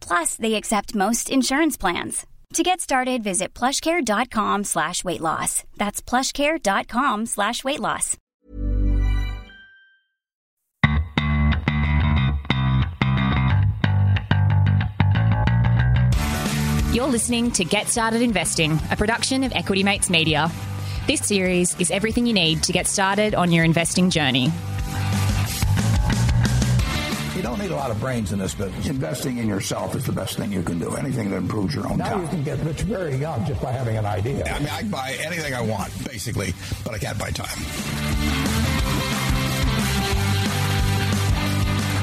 Plus, they accept most insurance plans. To get started, visit plushcare.com slash weight loss. That's plushcare.com slash weight loss. You're listening to Get Started Investing, a production of Equity Mates Media. This series is everything you need to get started on your investing journey. You don't need a lot of brains in this business. Investing in yourself is the best thing you can do. Anything that improves your own Now time. you can get rich very young just by having an idea. I mean, I can buy anything I want, basically, but I can't buy time.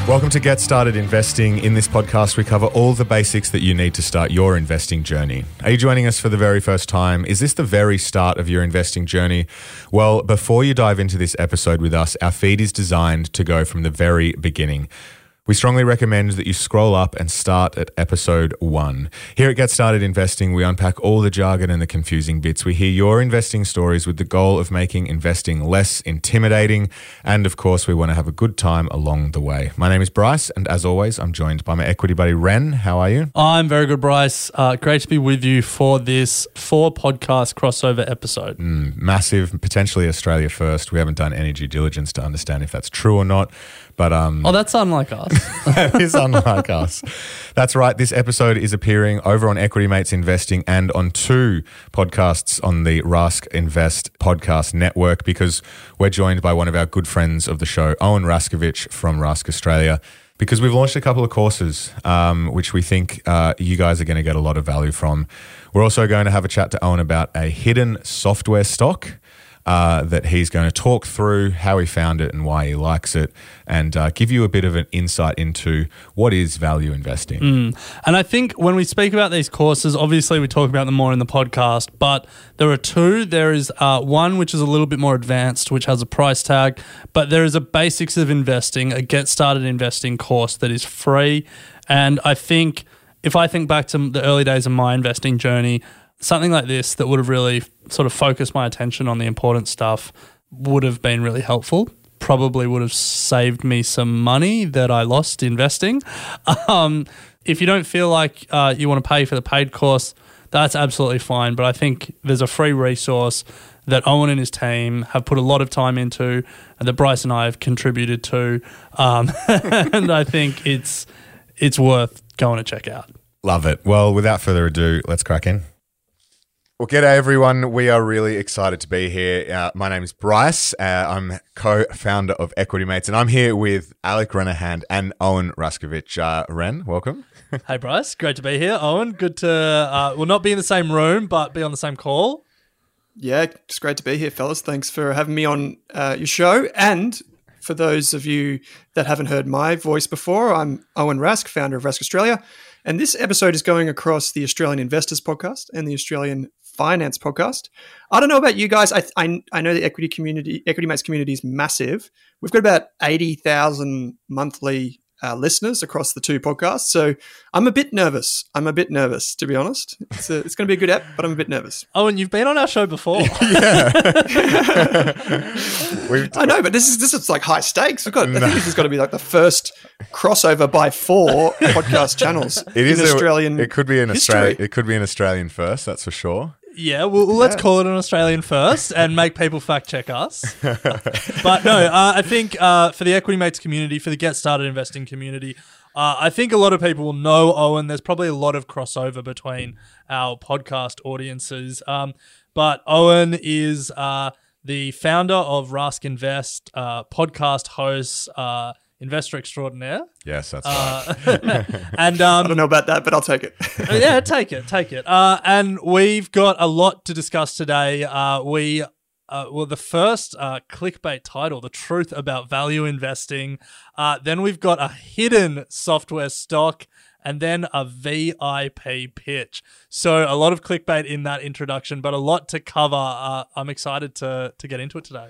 Welcome to Get Started Investing. In this podcast, we cover all the basics that you need to start your investing journey. Are you joining us for the very first time? Is this the very start of your investing journey? Well, before you dive into this episode with us, our feed is designed to go from the very beginning. We strongly recommend that you scroll up and start at episode one. Here at Get Started Investing, we unpack all the jargon and the confusing bits. We hear your investing stories with the goal of making investing less intimidating. And of course, we want to have a good time along the way. My name is Bryce, and as always, I'm joined by my equity buddy, Ren. How are you? I'm very good, Bryce. Uh, great to be with you for this four podcast crossover episode. Mm, Massive, potentially Australia first. We haven't done any due diligence to understand if that's true or not. But um, Oh, that's unlike us. that is unlike us. That's right. This episode is appearing over on Equity Mates Investing and on two podcasts on the Rask Invest podcast network because we're joined by one of our good friends of the show, Owen Raskiewicz from Rask Australia. Because we've launched a couple of courses, um, which we think uh, you guys are going to get a lot of value from. We're also going to have a chat to Owen about a hidden software stock uh, that he's going to talk through how he found it and why he likes it, and uh, give you a bit of an insight into what is value investing. and I think when we speak about these courses, obviously we talk about them more in the podcast, but there are two. There is uh, one which is a little bit more advanced, which has a price tag, but there is a basics of investing, a get started investing course that is free. And I think if I think back to the early days of my investing journey, something like this that would have really sort of focused my attention on the important stuff would have been really helpful. Probably would have saved me some money that I lost investing. Um, if you don't feel like uh, you want to pay for the paid course, that's absolutely fine. But I think there's a free resource that Owen and his team have put a lot of time into, and that Bryce and I have contributed to, um, and I think it's it's worth going to check out. Love it. Well, without further ado, let's crack in. Well, g'day everyone. We are really excited to be here. Uh, my name is Bryce. Uh, I'm co-founder of Equity Mates, and I'm here with Alec Renehan and Owen Raskiewicz. Uh, Ren, welcome. Hey Bryce, great to be here. Owen, good to uh, well not be in the same room, but be on the same call. Yeah, it's great to be here, fellas. Thanks for having me on uh, your show. And for those of you that haven't heard my voice before, I'm Owen Rask, founder of Rask Australia. And this episode is going across the Australian Investors Podcast and the Australian Finance Podcast. I don't know about you guys. I, I, I know the equity community, Equity Mates community is massive. We've got about 80,000 monthly uh, listeners across the two podcasts. So I'm a bit nervous. I'm a bit nervous, to be honest. It's, a, it's going to be a good app, but I'm a bit nervous. Oh, and you've been on our show before. We've, I know, but this is this is like high stakes. We've got. I think this has got to be like the first crossover by four podcast channels it is in a- Australian. It could be an history. Australian. It could be an Australian first. That's for sure. Yeah, well, let's call it an Australian first and make people fact check us. but no, uh, I think uh, for the Equity Mates community, for the Get Started Investing community, uh, I think a lot of people will know Owen. There's probably a lot of crossover between our podcast audiences. Um, but Owen is uh, the founder of Rask Invest, uh, podcast host, uh, investor extraordinaire. Yes, that's Uh, right. and um, I don't know about that, but I'll take it. yeah, take it, take it. Uh, and we've got a lot to discuss today. Uh, we, uh, well, the first uh, clickbait title, "The Truth About Value Investing." Uh, then we've got a hidden software stock, and then a VIP pitch. So a lot of clickbait in that introduction, but a lot to cover. Uh, I'm excited to to get into it today.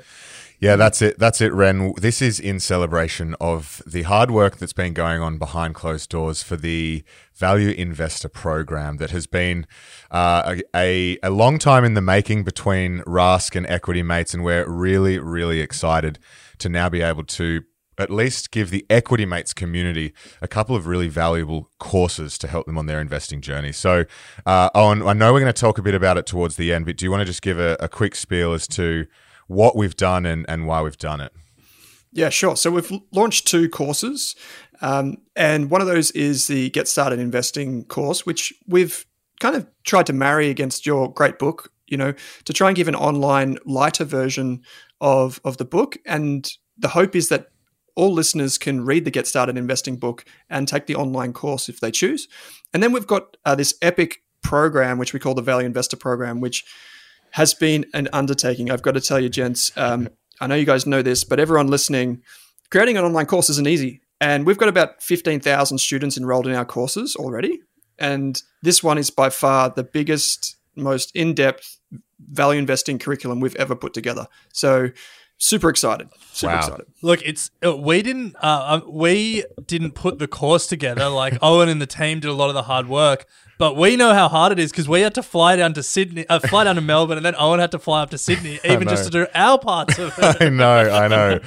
Yeah, that's it. That's it, Ren. This is in celebration of the hard work that's been going on behind closed doors for the Value Investor Program that has been uh, a, a long time in the making between Rask and Equity Mates, and we're really, really excited to now be able to at least give the Equity Mates community a couple of really valuable courses to help them on their investing journey. So, uh, Owen, I know we're going to talk a bit about it towards the end, but do you want to just give a, a quick spiel as to what we've done and, and why we've done it. Yeah, sure. So we've launched two courses, um, and one of those is the Get Started Investing course, which we've kind of tried to marry against your great book, you know, to try and give an online lighter version of of the book. And the hope is that all listeners can read the Get Started Investing book and take the online course if they choose. And then we've got uh, this epic program, which we call the Value Investor Program, which has been an undertaking. I've got to tell you, gents. Um, I know you guys know this, but everyone listening, creating an online course isn't easy. And we've got about 15,000 students enrolled in our courses already. And this one is by far the biggest, most in depth value investing curriculum we've ever put together. So, super excited. Super wow. excited. Look it's uh, we didn't uh, um, we didn't put the course together. Like owen and the team did a lot of the hard work but we know how hard it is because we had to fly down to Sydney, uh, fly down to Melbourne, and then Owen had to fly up to Sydney, even just to do our parts of it. I know, I know.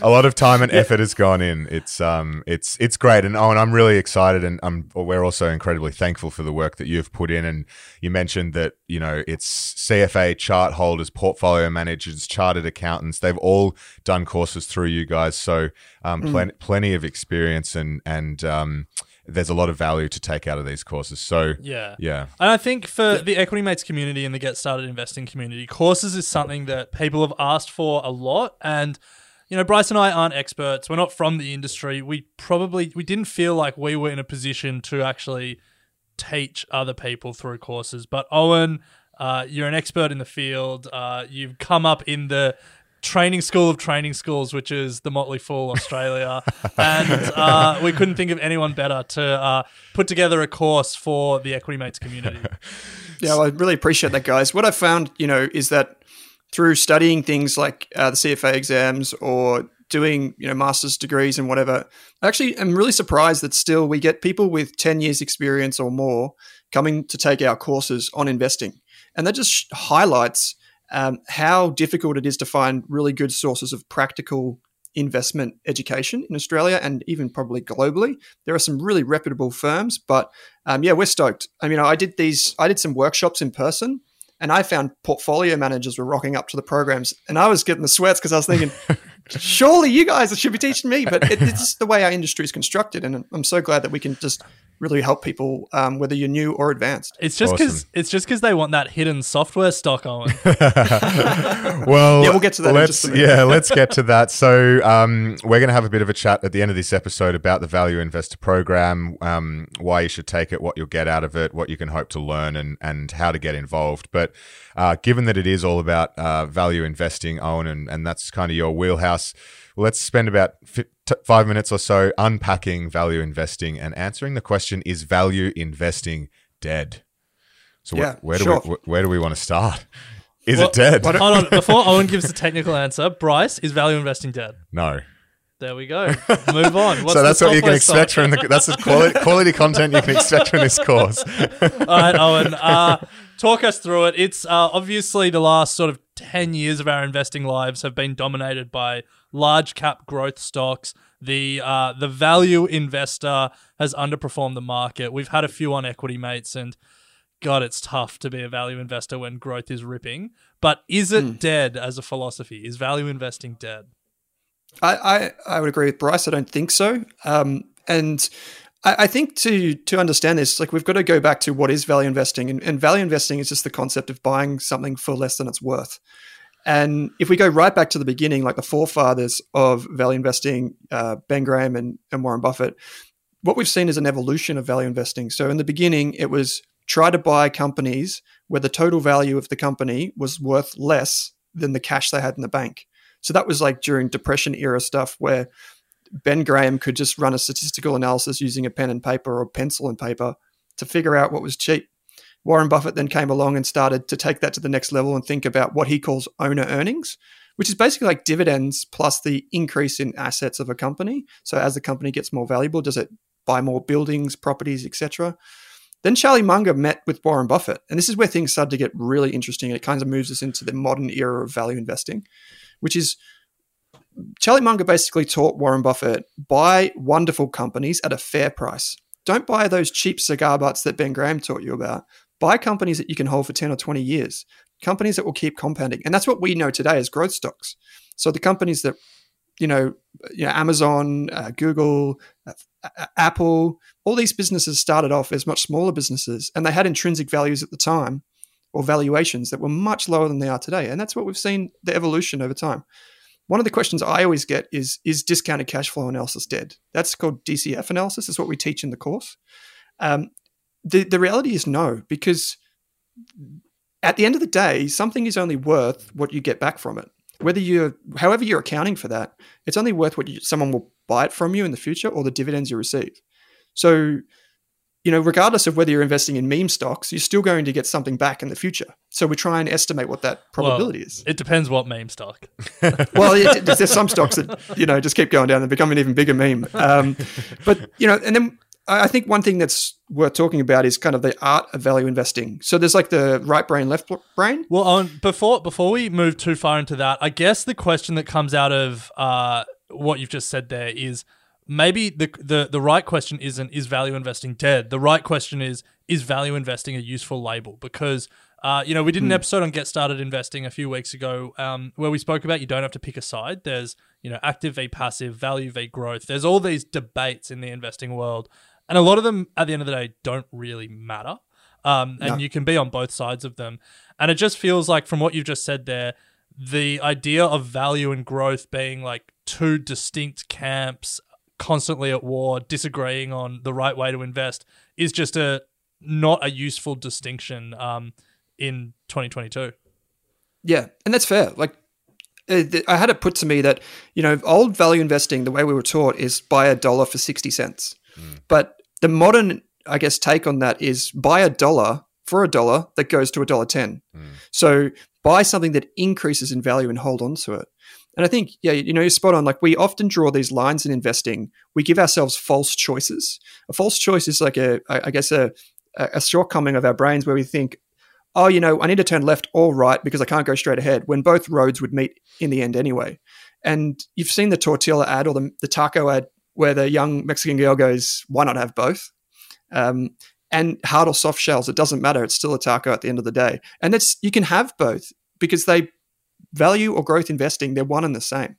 A lot of time and effort has gone in. It's um, it's it's great, and Owen, I'm really excited, and I'm we're also incredibly thankful for the work that you've put in. And you mentioned that you know it's CFA charter holders, portfolio managers, chartered accountants. They've all done courses through you guys, so um, mm. plenty plenty of experience and and um there's a lot of value to take out of these courses. So yeah, yeah. And I think for the Equity Mates community and the Get Started Investing community, courses is something that people have asked for a lot. And you know, Bryce and I aren't experts. We're not from the industry. We probably we didn't feel like we were in a position to actually teach other people through courses. But Owen, uh, you're an expert in the field. Uh, you've come up in the training school of training schools, which is the Motley Fool Australia, and uh, we couldn't think of anyone better to uh, put together a course for the Equity Mates community. Yeah, well, I really appreciate that, guys. What I found, you know, is that through studying things like uh, the CFA exams or doing, you know, master's degrees and whatever, I actually am really surprised that still we get people with ten years experience or more coming to take our courses on investing, and that just highlights um, how difficult it is to find really good sources of practical investment education in Australia and even probably globally. There are some really reputable firms, but um, yeah, we're stoked. I mean, I did these, I did some workshops in person. And I found portfolio managers were rocking up to the programs, and I was getting the sweats because I was thinking, surely you guys should be teaching me. But it, it's the way our industry is constructed, and I'm so glad that we can just really help people, um, whether you're new or advanced. It's just because awesome. it's just because they want that hidden software stock on. well, yeah, we'll get to that. Let's yeah, let's get to that. So um, we're going to have a bit of a chat at the end of this episode about the Value Investor Program, um, why you should take it, what you'll get out of it, what you can hope to learn, and and how to get involved. But uh, given that it is all about uh, value investing, Owen, and, and that's kind of your wheelhouse let's spend about f- t- five minutes or so unpacking value investing and answering the question: Is value investing dead? So yeah, wh- where do sure. we wh- where do we want to start? Is well, it dead? Hold on, before Owen gives the technical answer, Bryce, is value investing dead? No. There we go. Move on. What's so that's what you can expect stock? from the. That's the quality, quality content you can expect from this course. All right, Owen. Uh, talk us through it. It's uh, obviously the last sort of ten years of our investing lives have been dominated by large cap growth stocks. The uh, the value investor has underperformed the market. We've had a few on equity mates, and God, it's tough to be a value investor when growth is ripping. But is it mm. dead as a philosophy? Is value investing dead? I, I, I would agree with Bryce. I don't think so. Um, and I, think to to understand this, like we've got to go back to what is value investing, and, and value investing is just the concept of buying something for less than it's worth. And if we go right back to the beginning, like the forefathers of value investing, uh, Ben Graham and, and Warren Buffett, what we've seen is an evolution of value investing. So in the beginning, it was try to buy companies where the total value of the company was worth less than the cash they had in the bank. So that was like during depression era stuff where Ben Graham could just run a statistical analysis using a pen and paper or pencil and paper to figure out what was cheap. Warren Buffett then came along and started to take that to the next level and think about what he calls owner earnings, which is basically like dividends plus the increase in assets of a company. So as the company gets more valuable, does it buy more buildings, properties, etc.? Then Charlie Munger met with Warren Buffett, and this is where things started to get really interesting. And it kind of moves us into the modern era of value investing, which is Charlie Munger basically taught Warren Buffett buy wonderful companies at a fair price. Don't buy those cheap cigar butts that Ben Graham taught you about. Buy companies that you can hold for 10 or 20 years, companies that will keep compounding. And that's what we know today as growth stocks. So the companies that, you know, you know Amazon, uh, Google, uh, Apple, all these businesses started off as much smaller businesses and they had intrinsic values at the time or valuations that were much lower than they are today. And that's what we've seen the evolution over time. One of the questions I always get is Is discounted cash flow analysis dead? That's called DCF analysis, is what we teach in the course. Um, the, the reality is no, because at the end of the day, something is only worth what you get back from it. Whether you're, however, you're accounting for that, it's only worth what you, someone will buy it from you in the future or the dividends you receive. So you know, regardless of whether you're investing in meme stocks, you're still going to get something back in the future. So we try and estimate what that probability well, is. It depends what meme stock. well, it, there's some stocks that you know just keep going down and become an even bigger meme. Um, but you know, and then I think one thing that's worth talking about is kind of the art of value investing. So there's like the right brain, left brain. Well, on, before before we move too far into that, I guess the question that comes out of uh, what you've just said there is maybe the, the the right question isn't is value investing dead. The right question is is value investing a useful label? Because uh, you know, we did an hmm. episode on Get Started Investing a few weeks ago um, where we spoke about you don't have to pick a side. There's, you know, active v passive, value v growth. There's all these debates in the investing world. And a lot of them, at the end of the day, don't really matter. Um, and no. you can be on both sides of them. And it just feels like, from what you've just said there, the idea of value and growth being like two distinct camps constantly at war, disagreeing on the right way to invest, is just a not a useful distinction um, in 2022. Yeah, and that's fair. Like uh, I had it put to me that you know old value investing, the way we were taught, is buy a dollar for sixty cents. Mm. But the modern, I guess, take on that is buy a dollar for a dollar that goes to a dollar ten. Mm. So buy something that increases in value and hold on to it. And I think, yeah, you know, you're spot on. Like we often draw these lines in investing. We give ourselves false choices. A false choice is like a, I guess, a, a shortcoming of our brains where we think, oh, you know, I need to turn left or right because I can't go straight ahead when both roads would meet in the end anyway. And you've seen the tortilla ad or the, the taco ad where the young Mexican girl goes, why not have both? Um, and hard or soft shells, it doesn't matter. It's still a taco at the end of the day. And it's you can have both because they value or growth investing, they're one and the same.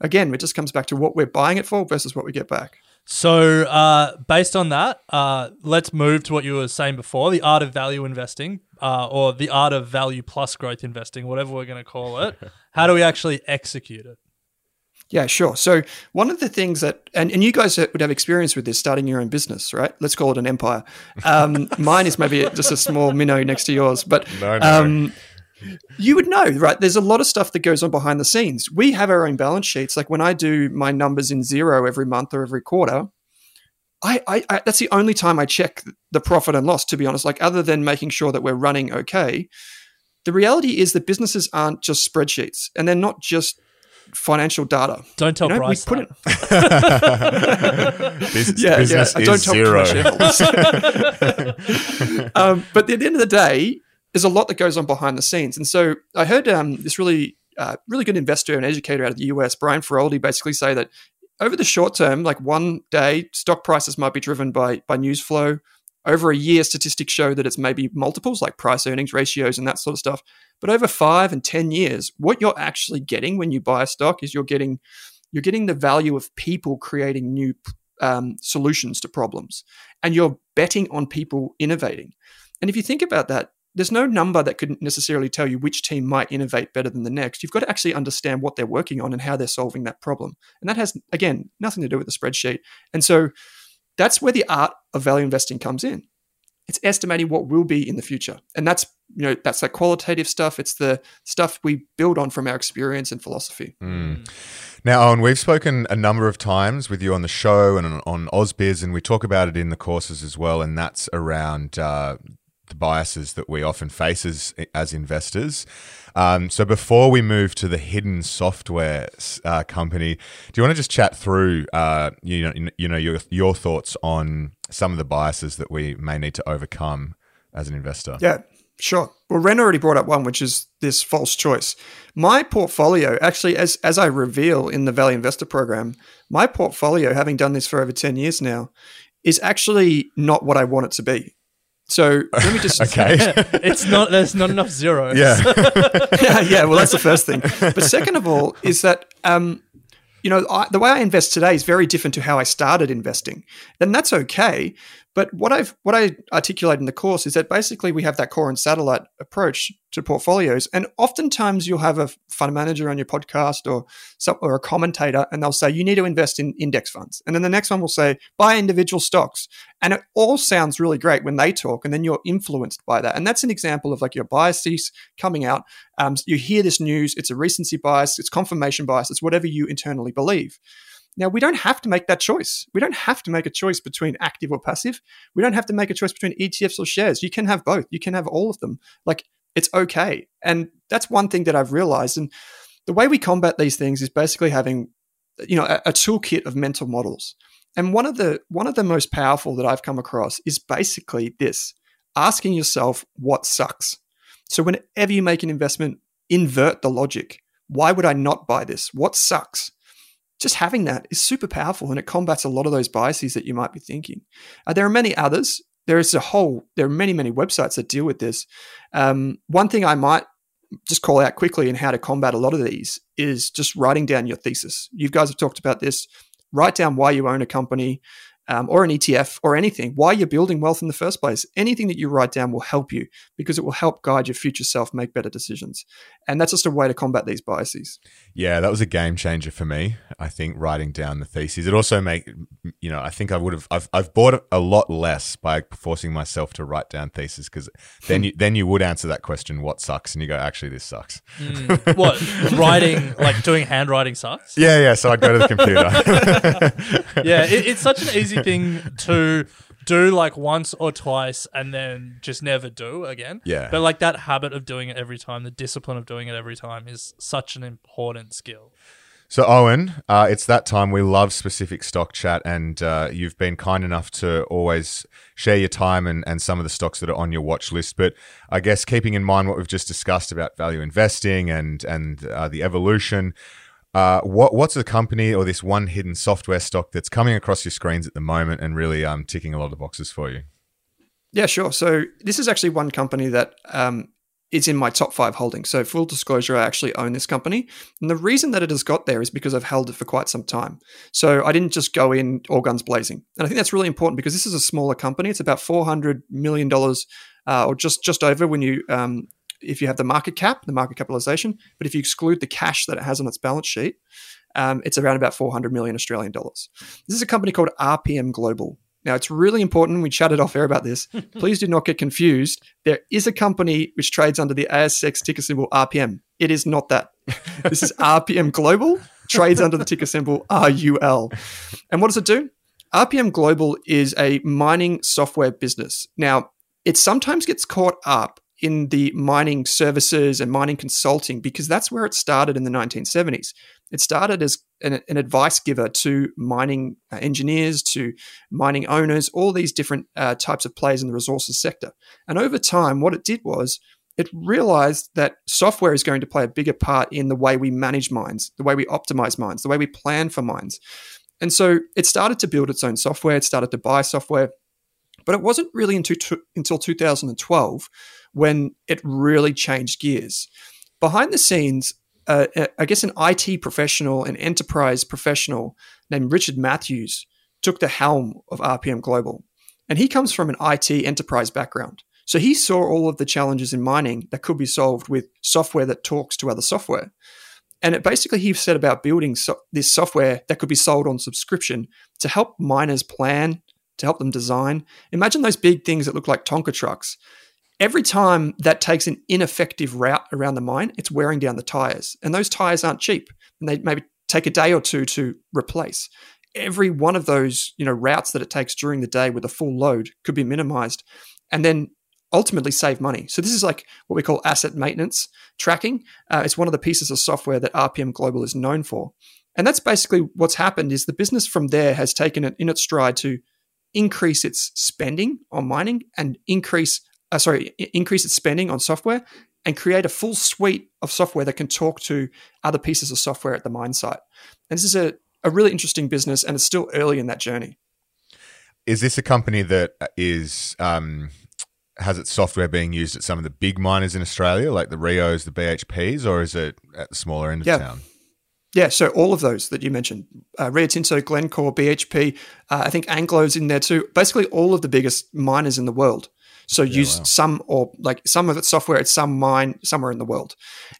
Again, it just comes back to what we're buying it for versus what we get back. So, uh, based on that, uh, let's move to what you were saying before the art of value investing, uh, or the art of value plus growth investing, whatever we're going to call it. How do we actually execute it? Yeah, sure. So, one of the things that, and, and you guys would have experience with this starting your own business, right? Let's call it an empire. Um, mine is maybe just a small minnow next to yours, but no, no. Um, you would know, right? There's a lot of stuff that goes on behind the scenes. We have our own balance sheets. Like when I do my numbers in Xero every month or every quarter, I, I, I, that's the only time I check the profit and loss. To be honest, like other than making sure that we're running okay, the reality is that businesses aren't just spreadsheets, and they're not just financial data. Don't tell you know, Bryce. We put it. business, yeah, business yeah. Don't tell Xero. um, but at the end of the day, there's a lot that goes on behind the scenes. And so I heard um, this really, uh, really good investor and educator out of the US, Brian Feroldi, basically say that over the short term, like one day, stock prices might be driven by by news flow. Over a year, statistics show that it's maybe multiples, like price earnings ratios and that sort of stuff. But over five and ten years, what you're actually getting when you buy a stock is you're getting you're getting the value of people creating new um, solutions to problems, and you're betting on people innovating. And if you think about that, there's no number that could necessarily tell you which team might innovate better than the next. You've got to actually understand what they're working on and how they're solving that problem. And that has, again, nothing to do with the spreadsheet. And so that's where the art of value investing comes in. It's estimating what will be in the future. And that's, you know, that's that qualitative stuff. It's the stuff we build on from our experience and philosophy. Mm. Now, Owen, we've spoken a number of times with you on the show and on, on and we talk about it in the courses as well, and that's around uh, the biases that we often face as, as investors. Um, so before we move to the hidden software uh, company, do you want to just chat through, uh, you know, you know, your your thoughts on some of the biases that we may need to overcome as an investor? Yeah, sure. Well, Ren already brought up one, which is this false choice. My portfolio, actually, as as I reveal in the Value Investor Program, my portfolio, having done this for over ten years now, is actually not what I want it to be. So let me just okay. it's not there's not enough zeros. Yeah. yeah, yeah. Well, that's the first thing. But second of all, is that um, you know I, the way I invest today is very different to how I started investing, and that's okay. But what I've what I articulate in the course is that basically we have that core and satellite approach to portfolios, and oftentimes you'll have a fund manager on your podcast or some, or a commentator, and they'll say you need to invest in index funds, and then the next one will say buy individual stocks, and it all sounds really great when they talk, and then you're influenced by that, and that's an example of like your biases coming out. Um, you hear this news, it's a recency bias, it's confirmation bias, it's whatever you internally believe. Now, we don't have to make that choice. We don't have to make a choice between active or passive. We don't have to make a choice between ETFs or shares. You can have both. You can have all of them. Like, it's okay. And that's one thing that I've realized. And the way we combat these things is basically having, you know, a, a toolkit of mental models. And one of the one of the most powerful that I've come across is basically this: asking yourself what sucks. So whenever you make an investment, invert the logic. Why would I not buy this? What sucks? Just having that is super powerful and it combats a lot of those biases that you might be thinking. Uh, there are many others. There is a whole, there are many, many websites that deal with this. Um, one thing I might just call out quickly and how to combat a lot of these is just writing down your thesis. You guys have talked about this. Write down why you own a company, um, or an ETF or anything, why you're building wealth in the first place. Anything that you write down will help you because it will help guide your future self make better decisions. And that's just a way to combat these biases. Yeah, that was a game changer for me. I think writing down the theses. It also make you know, I think I would have I've I've bought a lot less by forcing myself to write down theses because then you then you would answer that question, what sucks? And you go, actually this sucks. Mm, what writing like doing handwriting sucks? Yeah, yeah. So I'd go to the computer. yeah, it, it's such an easy thing to do like once or twice and then just never do again. Yeah. But like that habit of doing it every time, the discipline of doing it every time is such an important skill. So, Owen, uh, it's that time. We love specific stock chat, and uh, you've been kind enough to always share your time and, and some of the stocks that are on your watch list. But I guess keeping in mind what we've just discussed about value investing and and uh, the evolution, uh, what what's a company or this one hidden software stock that's coming across your screens at the moment and really um, ticking a lot of boxes for you? Yeah, sure. So this is actually one company that um, is in my top five holdings. So full disclosure, I actually own this company, and the reason that it has got there is because I've held it for quite some time. So I didn't just go in all guns blazing, and I think that's really important because this is a smaller company. It's about four hundred million dollars, uh, or just just over when you um, if you have the market cap, the market capitalization. But if you exclude the cash that it has on its balance sheet, um, it's around about 400 million Australian dollars. This is a company called RPM Global. Now, it's really important. We chatted off air about this. Please do not get confused. There is a company which trades under the ASX ticker symbol RPM. It is not that. this is RPM Global, trades under the ticker symbol RUL. And what does it do? RPM Global is a mining software business. Now, it sometimes gets caught up in the mining services and mining consulting because that's where it started in the 1970s. It started as an, an advice giver to mining uh, engineers, to mining owners, all these different uh, types of players in the resources sector. And over time, what it did was it realized that software is going to play a bigger part in the way we manage mines, the way we optimize mines, the way we plan for mines. And so it started to build its own software, it started to buy software. But it wasn't really until, until 2012 when it really changed gears. Behind the scenes, uh, uh I guess an IT professional, an enterprise professional named Richard Matthews took the helm of RPM Global. And he comes from an IT enterprise background. So he saw all of the challenges in mining that could be solved with software that talks to other software. And it basically, he set about building so- this software that could be sold on subscription to help miners plan, to help them design. Imagine those big things that look like Tonka trucks every time that takes an ineffective route around the mine, it's wearing down the tires. And those tires aren't cheap. And they maybe take a day or two to replace. Every one of those, you know, routes that it takes during the day with a full load could be minimized, and then ultimately save money. So this is like what we call asset maintenance tracking. Uh, it's one of the pieces of software that RPM Global is known for. And that's basically what's happened is the business from there has taken it in its stride to increase its spending on mining and increase uh, sorry increase its spending on software and create a full suite of software that can talk to other pieces of software at the mine site. And this is a, a really interesting business and it's still early in that journey. Is this a company that is um, has its software being used at some of the big miners in Australia, like the Rios, the BHPs, or is it at the smaller end of yeah. town? Yeah, so all of those that you mentioned, uh, Rio Tinto, Glencore, BHP, uh, I think Anglo's in there too. Basically, all of the biggest miners in the world. So yeah, use wow. some or like some of its software at some mine somewhere in the world.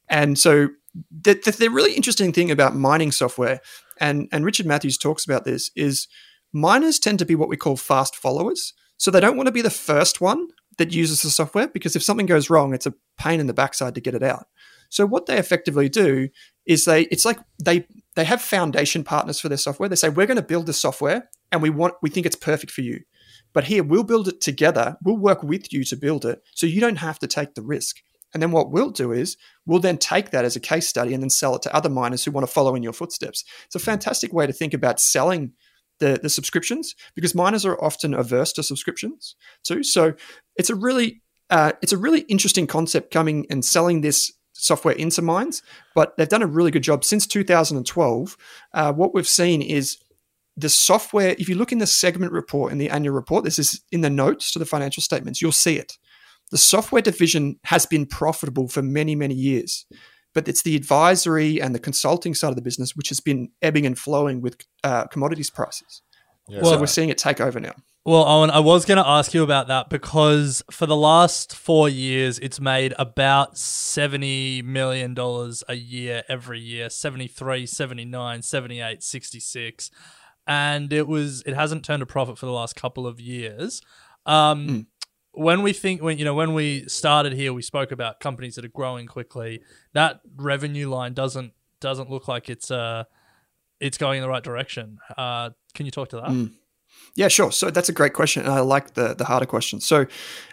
And so the, the, the really interesting thing about mining software, and and Richard Matthews talks about this, is miners tend to be what we call fast followers. So they don't want to be the first one that uses the software because if something goes wrong, it's a pain in the backside to get it out. So what they effectively do is they it's like they they have foundation partners for their software. They say we're going to build the software and we want we think it's perfect for you. But here we'll build it together. We'll work with you to build it so you don't have to take the risk. And then what we'll do is we'll then take that as a case study and then sell it to other miners who want to follow in your footsteps. It's a fantastic way to think about selling the, the subscriptions because miners are often averse to subscriptions too. So it's a really uh, it's a really interesting concept coming and selling this software into mines, but they've done a really good job since 2012. Uh, what we've seen is the software. If you look in the segment report in the annual report, this is in the notes to the financial statements. You'll see it. The software division has been profitable for many many years but it's the advisory and the consulting side of the business which has been ebbing and flowing with uh, commodities prices. Yeah. Well, so we're seeing it take over now. Well, Owen, I was going to ask you about that because for the last four years, it's made about $70 million a year every year 73, 79, 78, 66. And it was it hasn't turned a profit for the last couple of years. Um, mm when we think when you know when we started here we spoke about companies that are growing quickly that revenue line doesn't doesn't look like it's uh it's going in the right direction uh can you talk to that mm. Yeah, sure. So that's a great question, and I like the the harder question. So,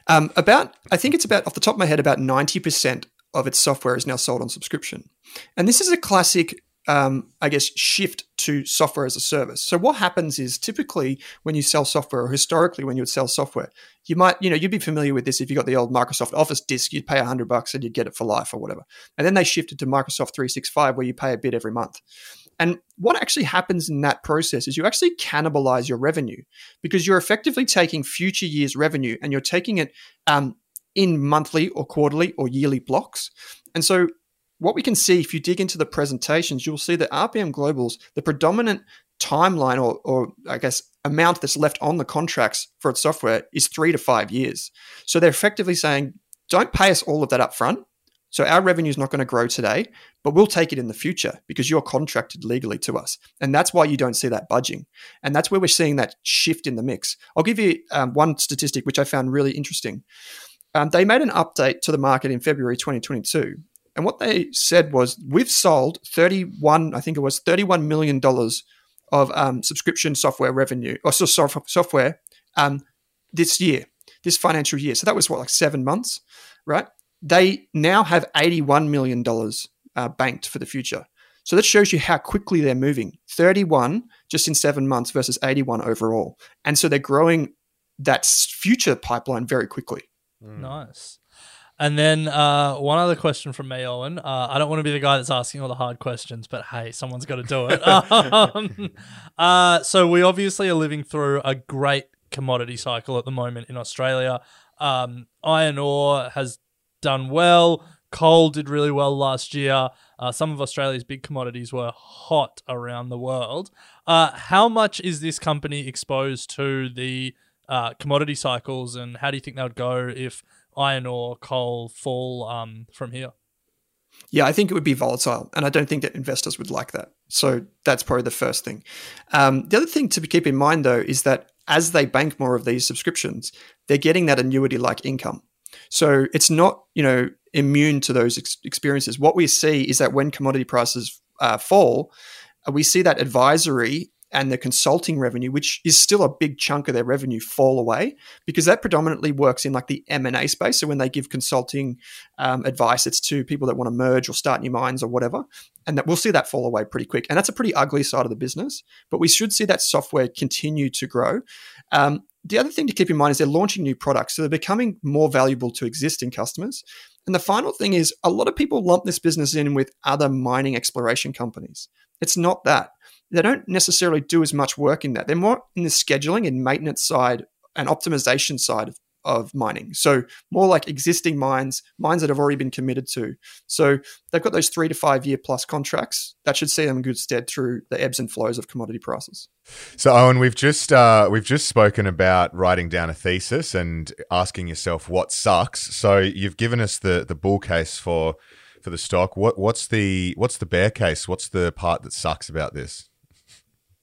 um, about I think it's about off the top of my head about ninety percent of its software is now sold on subscription, and this is a classic um, I guess, shift to software as a service. So what happens is typically when you sell software, or historically when you would sell software, you might, you know, you'd be familiar with this if you got the old Microsoft Office disk, you'd pay hundred bucks and you'd get it for life or whatever. And then they shifted to Microsoft 365 where you pay a bit every month. And what actually happens in that process is you actually cannibalize your revenue because you're effectively taking future years' revenue and you're taking it um, in monthly or quarterly or yearly blocks. And so what we can see if you dig into the presentations, you'll see that RPM Global's the predominant timeline or, or I guess amount that's left on the contracts for its software is three to five years. So they're effectively saying, don't pay us all of that up front. So our revenue is not going to grow today, but we'll take it in the future because you're contracted legally to us. And that's why you don't see that budging. And that's where we're seeing that shift in the mix. I'll give you um, one statistic which I found really interesting. Um, they made an update to the market in February 2022 and what they said was, we've sold 31, I think it was $31 million of um, subscription software revenue, or so software um, this year, this financial year. So that was what, like seven months, right? They now have $81 million uh, banked for the future. So that shows you how quickly they're moving. 31 just in seven months versus 81 overall. And so they're growing that future pipeline very quickly. Nice. And then uh, one other question from me, Owen. Uh, I don't want to be the guy that's asking all the hard questions, but hey, someone's got to do it. um, uh, so we obviously are living through a great commodity cycle at the moment in Australia. Um, iron ore has done well. Coal did really well last year. Uh, some of Australia's big commodities were hot around the world. Uh, how much is this company exposed to the uh, commodity cycles, and how do you think that would go if iron ore, coal fall um, from here? Yeah, I think it would be volatile, and I don't think that investors would like that. So that's probably the first thing. Um, the other thing to keep in mind, though, is that as they bank more of these subscriptions, they're getting that annuity-like income. So it's not, you know, immune to those ex- experiences. What we see is that when commodity prices uh, fall, we see that advisory and the consulting revenue, which is still a big chunk of their revenue, fall away because that predominantly works in like the M and A space. So when they give consulting um, advice, it's to people that want to merge or start new mines or whatever, and that we'll see that fall away pretty quick. And that's a pretty ugly side of the business, but we should see that software continue to grow. Um, the other thing to keep in mind is they're launching new products, so they're becoming more valuable to existing customers. And the final thing is a lot of people lump this business in with other mining exploration companies. It's not that. They don't necessarily do as much work in that. They're more in the scheduling and maintenance side and optimization side of, of mining. So more like existing mines, mines that have already been committed to. So they've got those three to five year plus contracts. That should see them in good stead through the ebbs and flows of commodity prices. So Owen, we've just uh, we've just spoken about writing down a thesis and asking yourself what sucks. So you've given us the the bull case for for the stock. What what's the what's the bear case? What's the part that sucks about this?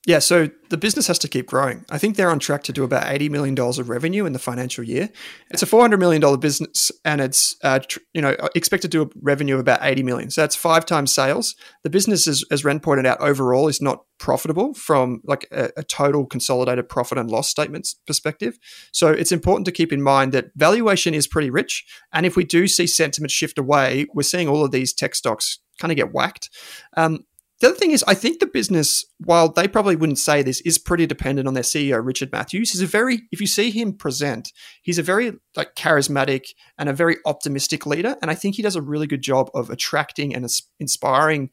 Yeah, so the business has to keep growing. I think they're on track to do about $80 million of revenue in the financial year. It's a $400 million business and it's, uh, tr- you know, expected to do a revenue of about 80 million. So that's five times sales. The business, is, as Ren pointed out, overall is not profitable from like a, a total consolidated profit and loss statements perspective. So it's important to keep in mind that valuation is pretty rich. And if we do see sentiment shift away, we're seeing all of these tech stocks kind of get whacked. Um, the other thing is, I think the business, while they probably wouldn't say this, is pretty dependent on their CEO, Richard Matthews. He's a very, if you see him present, he's a very like charismatic and a very optimistic leader. And I think he does a really good job of attracting and inspiring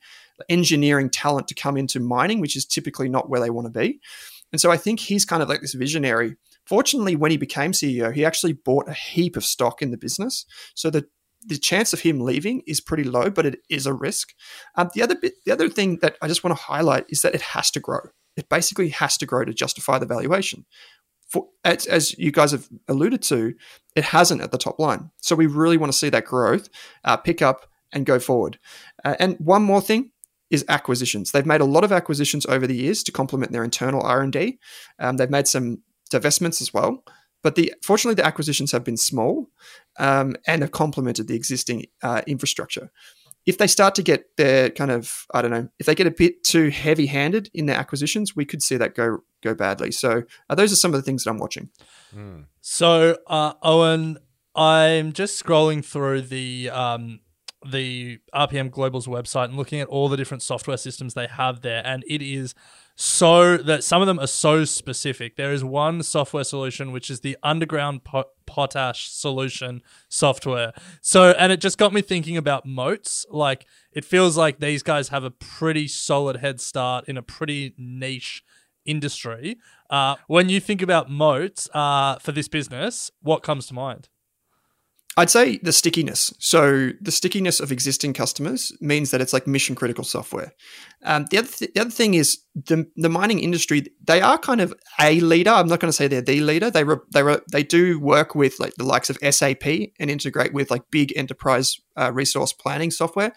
engineering talent to come into mining, which is typically not where they want to be. And so I think he's kind of like this visionary. Fortunately, when he became CEO, he actually bought a heap of stock in the business. So that the chance of him leaving is pretty low, but it is a risk. Um, the other bit, the other thing that I just want to highlight is that it has to grow. It basically has to grow to justify the valuation. For, as, as you guys have alluded to, it hasn't at the top line. So we really want to see that growth uh, pick up and go forward. Uh, and one more thing is acquisitions. They've made a lot of acquisitions over the years to complement their internal R and D. Um, they've made some divestments as well. But the fortunately, the acquisitions have been small um, and have complemented the existing uh, infrastructure. If they start to get their kind of, I don't know, if they get a bit too heavy-handed in their acquisitions, we could see that go go badly. So uh, those are some of the things that I'm watching. Mm. So uh, Owen, I'm just scrolling through the um, the RPM Global's website and looking at all the different software systems they have there, and it is so that some of them are so specific. There is one software solution which is the underground potash solution software. So, and it just got me thinking about moats. Like, it feels like these guys have a pretty solid head start in a pretty niche industry. Uh, when you think about moats uh, for this business, what comes to mind? I'd say the stickiness. So the stickiness of existing customers means that it's like mission critical software. Um, the other th- the other thing is the the mining industry. They are kind of a leader. I'm not going to say they're the leader. They re- they re- they do work with like the likes of SAP and integrate with like big enterprise uh, resource planning software.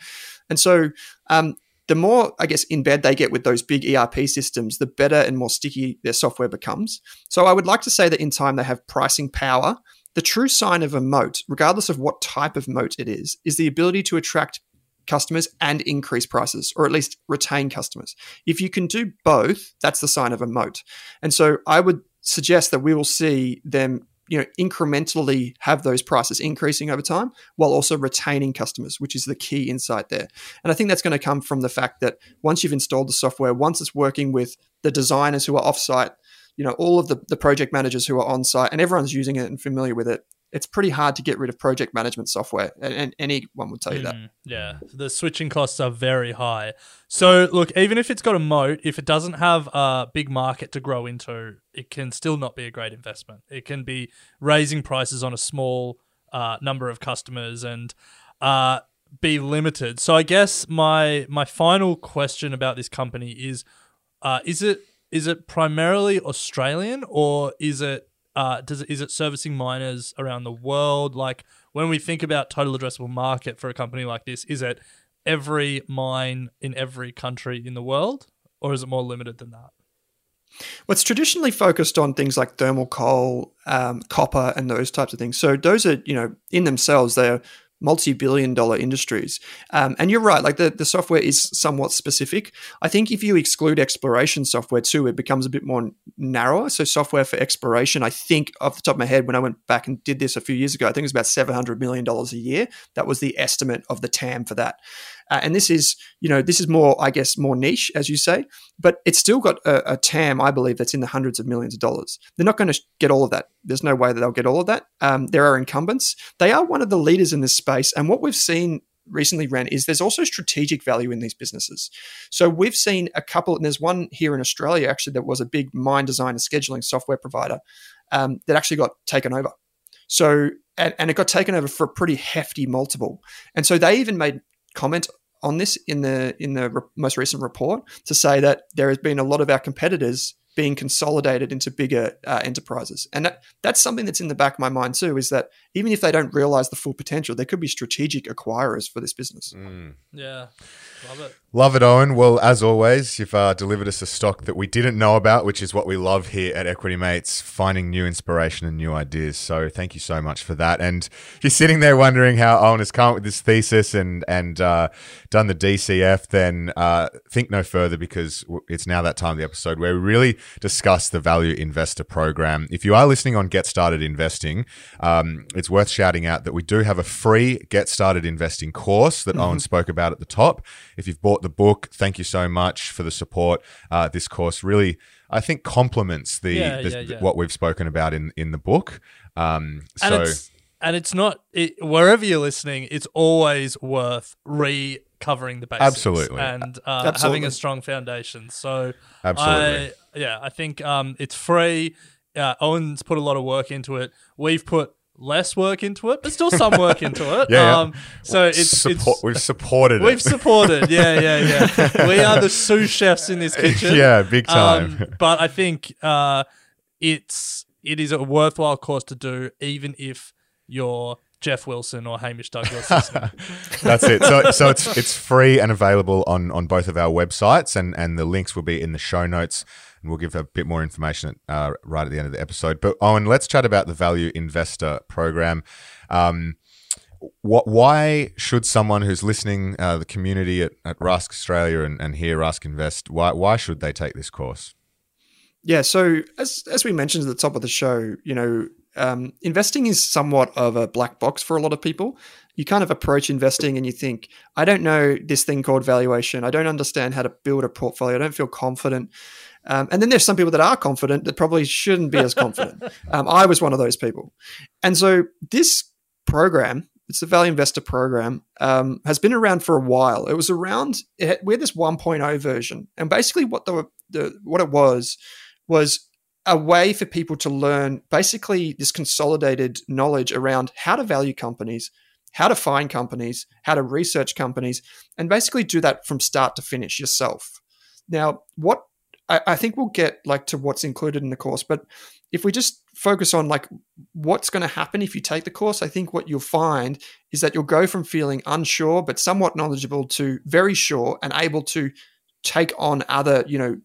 And so um, the more I guess in bed they get with those big ERP systems, the better and more sticky their software becomes. So I would like to say that in time they have pricing power the true sign of a moat, regardless of what type of moat it is, is the ability to attract customers and increase prices, or at least retain customers. If you can do both, that's the sign of a moat. And so I would suggest that we will see them you know incrementally have those prices increasing over time while also retaining customers which is the key insight there and i think that's going to come from the fact that once you've installed the software once it's working with the designers who are offsite you know all of the, the project managers who are on site and everyone's using it and familiar with it it's pretty hard to get rid of project management software and, and anyone would tell you that. Mm, yeah. The switching costs are very high. So look even if it's got a moat if it doesn't have a big market to grow into it can still not be a great investment. It can be raising prices on a small uh, number of customers and uh, be limited. So i guess my my final question about this company is uh, is it is it primarily Australian or is it uh, does it, is it servicing miners around the world? Like when we think about total addressable market for a company like this, is it every mine in every country in the world, or is it more limited than that? Well, it's traditionally focused on things like thermal coal, um, copper, and those types of things. So those are, you know, in themselves, they're multi-billion dollar industries. Um, and you're right, like the, the software is somewhat specific. I think if you exclude exploration software too, it becomes a bit more narrower. So software for exploration, I think off the top of my head, when I went back and did this a few years ago, I think it was about $700 million a year. That was the estimate of the TAM for that. Uh, and this is, you know, this is more, I guess, more niche, as you say, but it's still got a, a TAM, I believe, that's in the hundreds of millions of dollars. They're not going to get all of that. There's no way that they'll get all of that. Um, there are incumbents. They are one of the leaders in this space. And what we've seen recently Ren is there's also strategic value in these businesses. So we've seen a couple, and there's one here in Australia actually that was a big mine design and scheduling software provider um, that actually got taken over. So and, and, it got taken over for a pretty hefty multiple. And so they even made comment on this in the in the re- most recent report to say that there has been a lot of our competitors being consolidated into bigger uh, enterprises. And that, that's something that's in the back of my mind too is that even if they don't realize the full potential, there could be strategic acquirers for this business. Mm. Yeah, love it. Love it, Owen. Well, as always, you've uh, delivered us a stock that we didn't know about, which is what we love here at Equity Mates, finding new inspiration and new ideas. So thank you so much for that. And if you're sitting there wondering how Owen has come up with this thesis and and uh, done the DCF, then uh, think no further because it's now that time of the episode where we really discuss the Value Investor Program. If you are listening on Get Started Investing, um, it's worth shouting out that we do have a free Get Started Investing course that mm-hmm. Owen spoke about at the top. If you've bought the book. Thank you so much for the support. Uh, this course really, I think, complements the, yeah, the, yeah, yeah. what we've spoken about in in the book. Um, and so. It's, and it's not it, wherever you're listening. It's always worth recovering the basics, absolutely, and uh, absolutely. having a strong foundation. So, absolutely, I, yeah, I think um, it's free. Uh, Owen's put a lot of work into it. We've put less work into it, but still some work into it. yeah, um, so it's, Support, it's, we've supported we've supported. Yeah, yeah, yeah. we are the sous chefs in this kitchen. Yeah, big time. Um, but I think uh, it's it is a worthwhile course to do, even if you're Geoff Wilson or Hamish Douglass. That's it. So, so it's it's free and available on on both of our websites, and and the links will be in the show notes and we'll give a bit more information uh, right at the end of the episode. But Owen, let's chat about the Value Investor Program. Um, what, why should someone who's listening, uh, the community at, at Rask Australia and, and here Rask Invest, why, why should they take this course? Yeah, so as as we mentioned at the top of the show, you know, um, investing is somewhat of a black box for a lot of people. You kind of approach investing and you think, I don't know this thing called valuation. I don't understand how to build a portfolio. I don't feel confident. Um, and then there's some people that are confident that probably shouldn't be as confident. Um, I was one of those people. And so this program, it's the Value Investor program, um, has been around for a while. It was around, it, we had this 1.0 version. And basically what the, the what it was, was a way for people to learn basically this consolidated knowledge around how to value companies, how to find companies, how to research companies, and basically do that from start to finish yourself. Now, what I, I think we'll get like to what's included in the course, but if we just focus on like what's going to happen if you take the course, I think what you'll find is that you'll go from feeling unsure but somewhat knowledgeable to very sure and able to take on other, you know,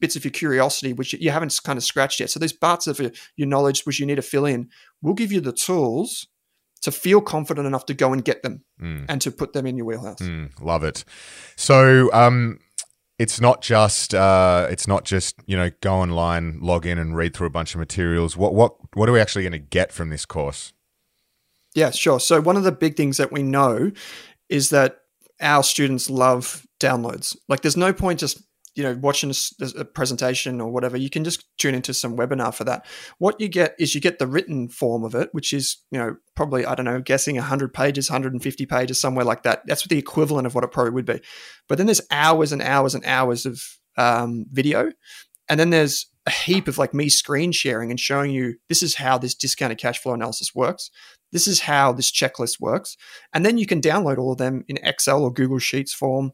bits of your curiosity which you haven't kind of scratched yet. So these parts of your knowledge which you need to fill in, we'll give you the tools to feel confident enough to go and get them mm. and to put them in your wheelhouse. Mm, love it. So, um, it's not just uh, it's not just you know go online, log in, and read through a bunch of materials. What what what are we actually going to get from this course? Yeah, sure. So one of the big things that we know is that our students love downloads. Like, there's no point just you know watching a, presentation or whatever you can just tune into some webinar for that. What you get is you get the written form of it which is you know probably i don't know guessing 100 pages 150 pages somewhere like that. That's the equivalent of what it probably would be. But then there's hours and hours and hours of um, video. And then there's a heap of like me screen sharing and showing you this is how this discounted cash flow analysis works. This is how this checklist works. And then you can download all of them in excel or google sheets form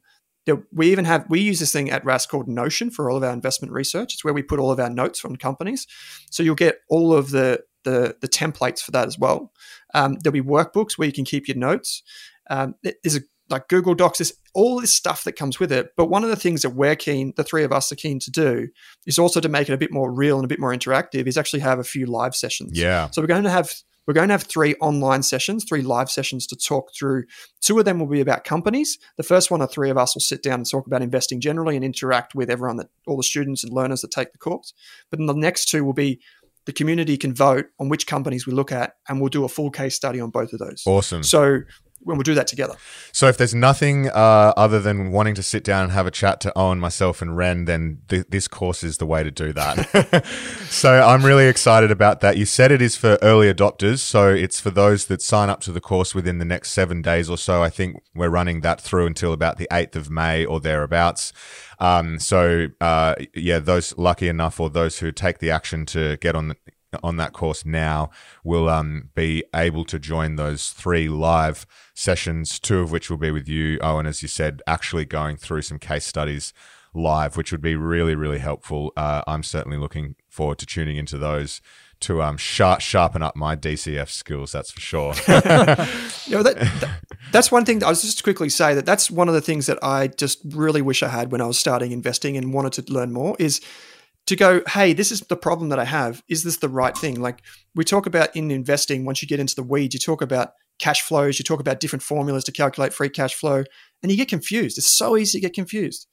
we even have we use this thing at Rask called Notion for all of our investment research. It's where we put all of our notes from companies. So you'll get all of the the, the templates for that as well. Um, there'll be workbooks where you can keep your notes. Um, there's a like Google Docs, there's all this stuff that comes with it. But one of the things that we're keen, the three of us are keen to do, is also to make it a bit more real and a bit more interactive. Is actually have a few live sessions. Yeah. So we're going to have we're going to have three online sessions, three live sessions to talk through. Two of them will be about companies. The first one, the three of us will sit down and talk about investing generally and interact with everyone that all the students and learners that take the course. But then the next two will be the community can vote on which companies we look at, and we'll do a full case study on both of those. Awesome. So when we'll do that together. So if there's nothing uh, other than wanting to sit down and have a chat to Owen, myself, and Ren, then th- this course is the way to do that. so I'm really excited about that. You said it is for early adopters, so it's for those that sign up to the course within the next seven days or so. I think we're running that through until about the 8th of May or thereabouts. Um, so uh, yeah, those lucky enough or those who take the action to get on the, on that course now will um, be able to join those three live sessions, two of which will be with you, Owen, as you said, actually going through some case studies live, which would be really, really helpful. Uh, I'm certainly looking forward to tuning into those to um, sharp, sharpen up my DCF skills. That's for sure. you know, that, that, that's one thing. I was just quickly say that that's one of the things that I just really wish I had when I was starting investing and wanted to learn more is to go, hey, this is the problem that I have. Is this the right thing? Like we talk about in investing, once you get into the weeds, you talk about cash flows, you talk about different formulas to calculate free cash flow, and you get confused. It's so easy to get confused.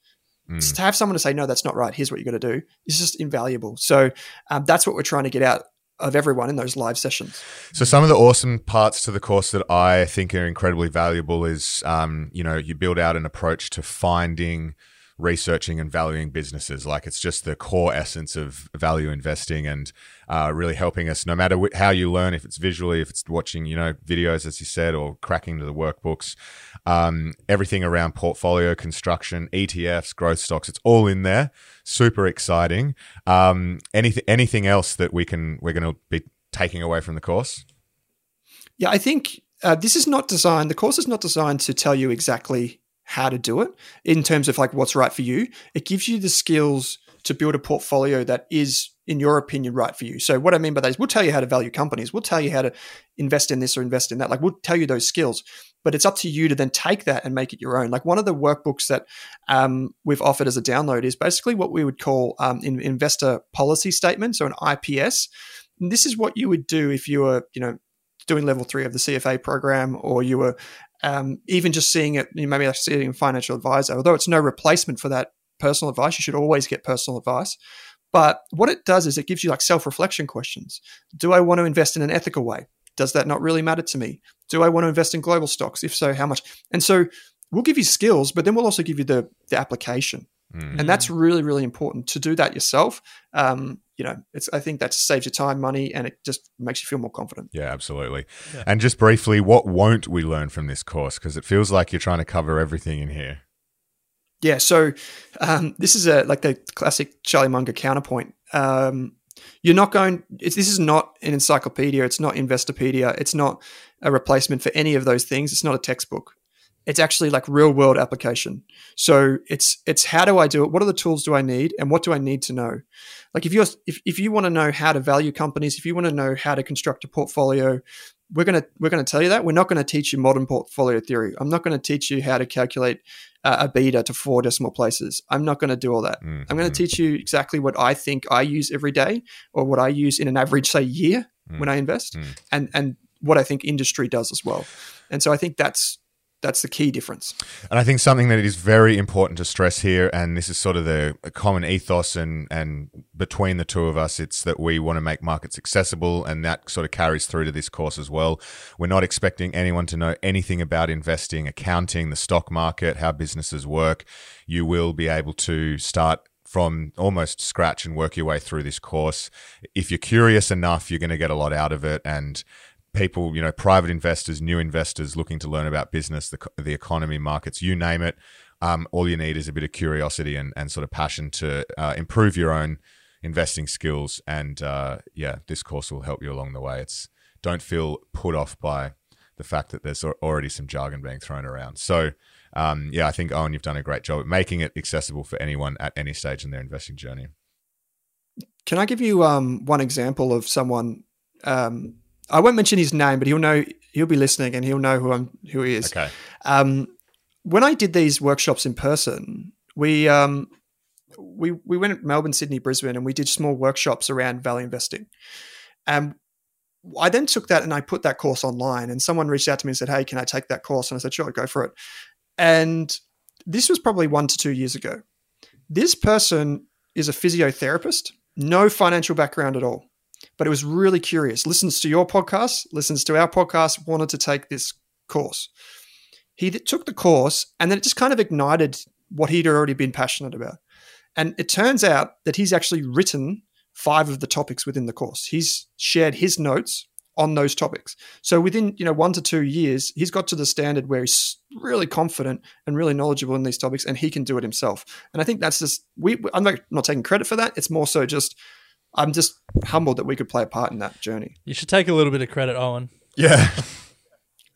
Mm. to have someone to say, no, that's not right. Here's what you got to do. It's just invaluable. So um, that's what we're trying to get out of everyone in those live sessions. So some of the awesome parts to the course that I think are incredibly valuable is, um, you know, you build out an approach to finding – researching and valuing businesses. Like it's just the core essence of value investing and uh, really helping us no matter wh- how you learn, if it's visually, if it's watching, you know, videos, as you said, or cracking to the workbooks, um, everything around portfolio construction, ETFs, growth stocks, it's all in there. Super exciting. Um, anything, anything else that we can, we're going to be taking away from the course? Yeah, I think uh, this is not designed, the course is not designed to tell you exactly how to do it in terms of like what's right for you. It gives you the skills to build a portfolio that is, in your opinion, right for you. So what I mean by that is we'll tell you how to value companies. We'll tell you how to invest in this or invest in that. Like we'll tell you those skills, but it's up to you to then take that and make it your own. Like one of the workbooks that um, we've offered as a download is basically what we would call um, an investor policy statement, so an IPS. And this is what you would do if you were, you know, doing level three of the CFA program, or you were um, even just seeing it, you maybe seeing a financial advisor, although it's no replacement for that personal advice, you should always get personal advice. But what it does is it gives you like self reflection questions. Do I want to invest in an ethical way? Does that not really matter to me? Do I want to invest in global stocks? If so, how much? And so we'll give you skills, but then we'll also give you the, the application. Mm. And that's really, really important to do that yourself. Um, you know, it's I think that saves you time, money, and it just makes you feel more confident. Yeah, absolutely. Yeah. And just briefly, what won't we learn from this course? Because it feels like you're trying to cover everything in here. Yeah, so um, this is a like the classic Charlie Munger counterpoint. Um, you're not going. this is not an encyclopedia. It's not Investopedia. It's not a replacement for any of those things. It's not a textbook it's actually like real world application. So it's it's how do I do it? What are the tools do I need, and what do I need to know? Like if you're if, if you want to know how to value companies, if you want to know how to construct a portfolio, we're gonna we're gonna tell you that. We're not going to teach you modern portfolio theory. I'm not going to teach you how to calculate uh, a beta to four decimal places. I'm not going to do all that. Mm-hmm. I'm going to teach you exactly what I think I use every day, or what I use in an average say year mm-hmm. when I invest, mm-hmm. and and what I think industry does as well. And so I think that's that's the key difference. And I think something that is very important to stress here, and this is sort of the common ethos and and between the two of us, it's that we want to make markets accessible, and that sort of carries through to this course as well. We're not expecting anyone to know anything about investing, accounting, the stock market, how businesses work. You will be able to start from almost scratch and work your way through this course. If you're curious enough, you're going to get a lot out of it, and people, you know, private investors, new investors looking to learn about business, the, the economy, markets, you name it. Um, all you need is a bit of curiosity and, and sort of passion to uh, improve your own investing skills. And uh, yeah, this course will help you along the way. It's don't feel put off by the fact that there's already some jargon being thrown around. So um, yeah, I think Owen, you've done a great job at making it accessible for anyone at any stage in their investing journey. Can I give you um, one example of someone um, I won't mention his name, but he'll know he'll be listening and he'll know who I'm who he is. Okay. Um, when I did these workshops in person, we um, we we went to Melbourne, Sydney, Brisbane, and we did small workshops around value investing. And I then took that and I put that course online, and someone reached out to me and said, "Hey, can I take that course?" And I said, "Sure, go for it." And this was probably one to two years ago. This person is a physiotherapist, no financial background at all, but it was really curious. Listens to your podcast, listens to our podcast, wanted to take this course. He took the course, and then it just kind of ignited what he'd already been passionate about. And it turns out that he's actually written five of the topics within the course. He's shared his notes on those topics. So within you know one to two years, he's got to the standard where he's really confident and really knowledgeable in these topics, and he can do it himself. And I think that's just we. I'm not, taking credit for that. It's more so just I'm just humbled that we could play a part in that journey. You should take a little bit of credit, Owen. Yeah.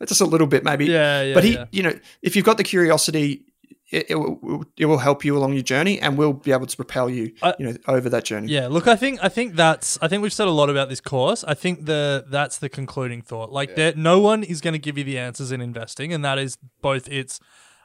Just a little bit, maybe. Yeah, yeah. But he, yeah. you know, if you've got the curiosity, it, it, will, it will help you along your journey, and we'll be able to propel you, I- you know, over that journey. Yeah, look, I think I think that's I think we've said a lot about this course. I think the that's the concluding thought. Like there, no one is going to give you the answers in investing, and that is both its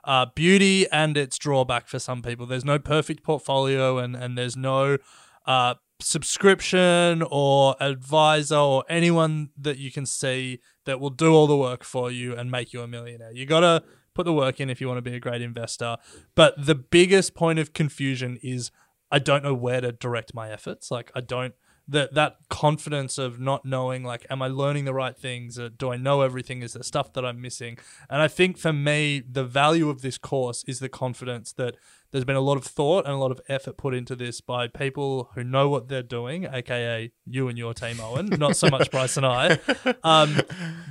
uh, beauty and its drawback for some people. There's no perfect portfolio, and and there's no uh, subscription or advisor or anyone that you can see that will do all the work for you and make you a millionaire. You gotta put the work in if you want to be a great investor. But the biggest point of confusion is I don't know where to direct my efforts. Like I don't that that confidence of not knowing like am I learning the right things? Uh, do I know everything? Is there stuff that I'm missing? And I think for me the value of this course is the confidence that there's been a lot of thought and a lot of effort put into this by people who know what they're doing, aka you and your team, Owen, not so much Bryce and I. Um,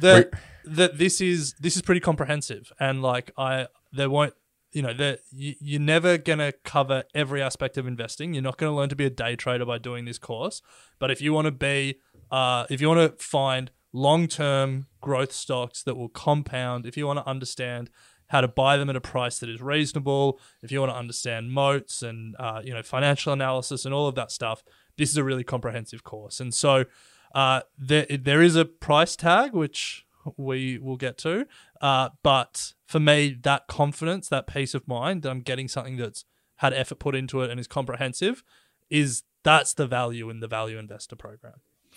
that that this is this is pretty comprehensive, and like I there won't you know that you, you're never gonna cover every aspect of investing. You're not gonna learn to be a day trader by doing this course, but if you want to be uh, if you want to find long term growth stocks that will compound, if you want to understand how to buy them at a price that is reasonable, if you want to understand moats and uh, you know financial analysis and all of that stuff, this is a really comprehensive course. And so uh, there there is a price tag which we will get to, uh, but for me, that confidence, that peace of mind that I'm getting something that's had effort put into it and is comprehensive, is that's the value in the value investor program.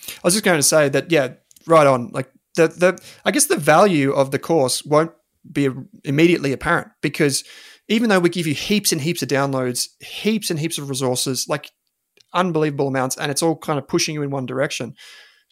I was just going to say that, yeah, right on. Like the the, I guess the value of the course won't be immediately apparent because even though we give you heaps and heaps of downloads, heaps and heaps of resources, like unbelievable amounts, and it's all kind of pushing you in one direction,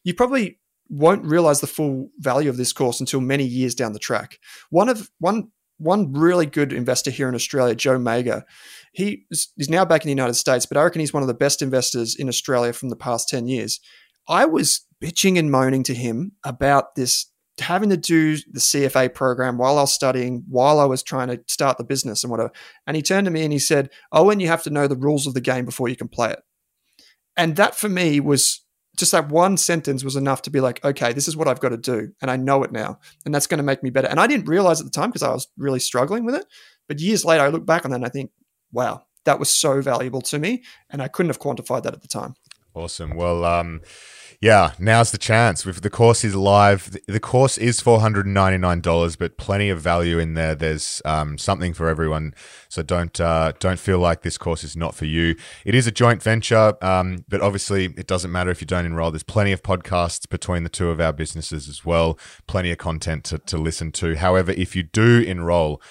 you probably won't realize the full value of this course until many years down the track. One of one one really good investor here in Australia, Joe Magyer, he is now back in the United States, but I reckon he's one of the best investors in Australia from the past 10 years. I was bitching and moaning to him about this having to do the CFA program while I was studying, while I was trying to start the business and whatever. And he turned to me and he said, Owen, you have to know the rules of the game before you can play it. And that for me was just that one sentence was enough to be like, okay, this is what I've got to do. And I know it now. And that's going to make me better. And I didn't realize at the time because I was really struggling with it. But years later, I look back on that and I think, wow, that was so valuable to me. And I couldn't have quantified that at the time. Awesome. Well, um, yeah, now's the chance. If the course is live, the- course is four hundred and ninety nine dollars, but plenty of value in there. There's um, something for everyone, so don't uh, don't feel like this course is not for you. It is a joint venture, um, but obviously it doesn't matter if you don't enroll. There's plenty of podcasts between the two of our businesses as well. Plenty of content to, to listen to. However, if you do enroll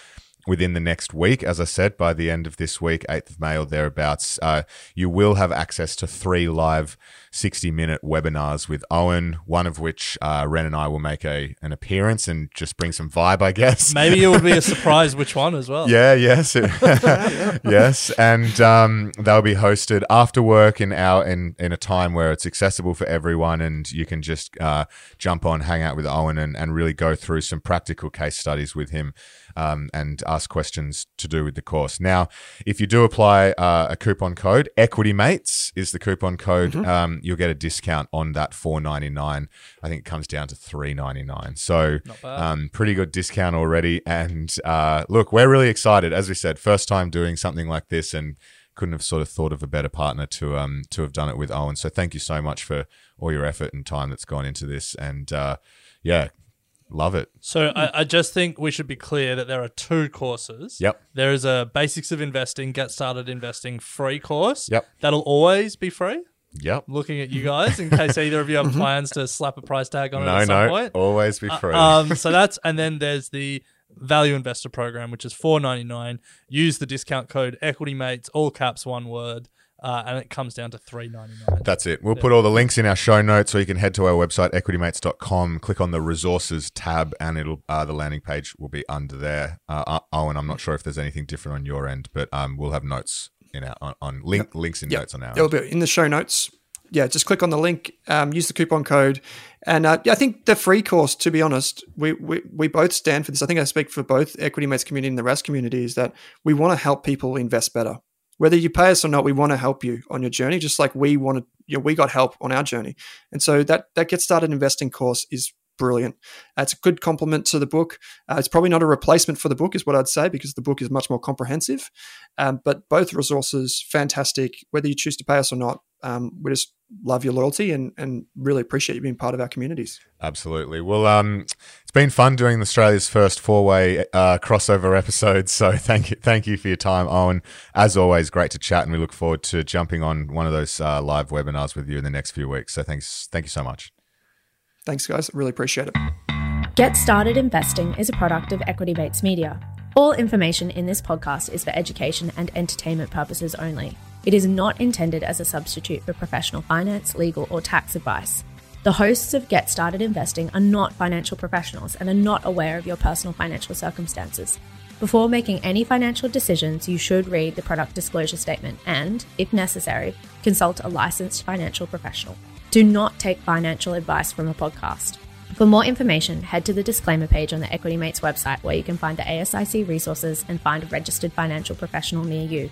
within the next week. As I said, by the end of this week, 8th of May or thereabouts, uh, you will have access to three live 60 minute webinars with Owen, one of which uh, Ren and I will make a an appearance and just bring some vibe, I guess. Maybe it would be a surprise which one as well. Yeah, yes, yes, and um, they'll be hosted after work in our in in a time where it's accessible for everyone, and you can just uh, jump on, hang out with Owen, and, and really go through some practical case studies with him, um, and ask questions to do with the course. Now, if you do apply uh, a coupon code, Equity Mates is the coupon code. Um, you'll get a discount on that four ninety nine. I think it comes down to three ninety nine. So, um, pretty good discount already. And uh, look, we're really excited. As we said, first time doing something like this, and couldn't have sort of thought of a better partner to um to have done it with Owen. So, thank you so much for all your effort and time that's gone into this. And uh, yeah, love it. So I, I just think we should be clear that there are two courses. Yep. There is a Basics of Investing, Get Started Investing free course. Yep. That'll always be free. Yep. looking at you guys in case either of you have plans to slap a price tag on it No, at some no. point. Always be free. Um, so that's and then there's the value investor program, which is four ninety nine. Use the discount code Equity Mates, all caps, one word, uh, and it comes down to three ninety nine. That's it. We'll put all the links in our show notes, so you can head to our website equitymates.com, click on the resources tab, and it'll uh, the landing page will be under there. Uh, uh, Owen, I'm not sure if there's anything different on your end, but um, we'll have notes in our on, on link links and Yep. notes on our. It'll be in the show notes. Yeah, just click on the link, um, use the coupon code, and uh, yeah, I think the free course. To be honest, we, we we both stand for this. I think I speak for both Equity Mates community and the Rask community. Is that we want to help people invest better, whether you pay us or not. We want to help you on your journey, just like we wanted. You know, we got help on our journey, and so that that get started investing course is brilliant. It's a good complement to the book. Uh, it's probably not a replacement for the book, is what I'd say, because the book is much more comprehensive. Um, but both resources, fantastic. Whether you choose to pay us or not, um, we just love your loyalty and, and really appreciate you being part of our communities. Absolutely. Well, um, it's been fun doing Australia's first four-way uh, crossover episode. So thank you, thank you for your time, Owen. As always, great to chat, and we look forward to jumping on one of those uh, live webinars with you in the next few weeks. So thanks, thank you so much. Thanks, guys. Really appreciate it. Get Started Investing is a product of Equity Mates Media. All information in this podcast is for education and entertainment purposes only. It is not intended as a substitute for professional finance, legal, or tax advice. The hosts of Get Started Investing are not financial professionals and are not aware of your personal financial circumstances. Before making any financial decisions, you should read the product disclosure statement and, if necessary, consult a licensed financial professional. Do not take financial advice from a podcast. For more information, head to the disclaimer page on the Equity Mates website where you can find the ASIC resources and find a registered financial professional near you.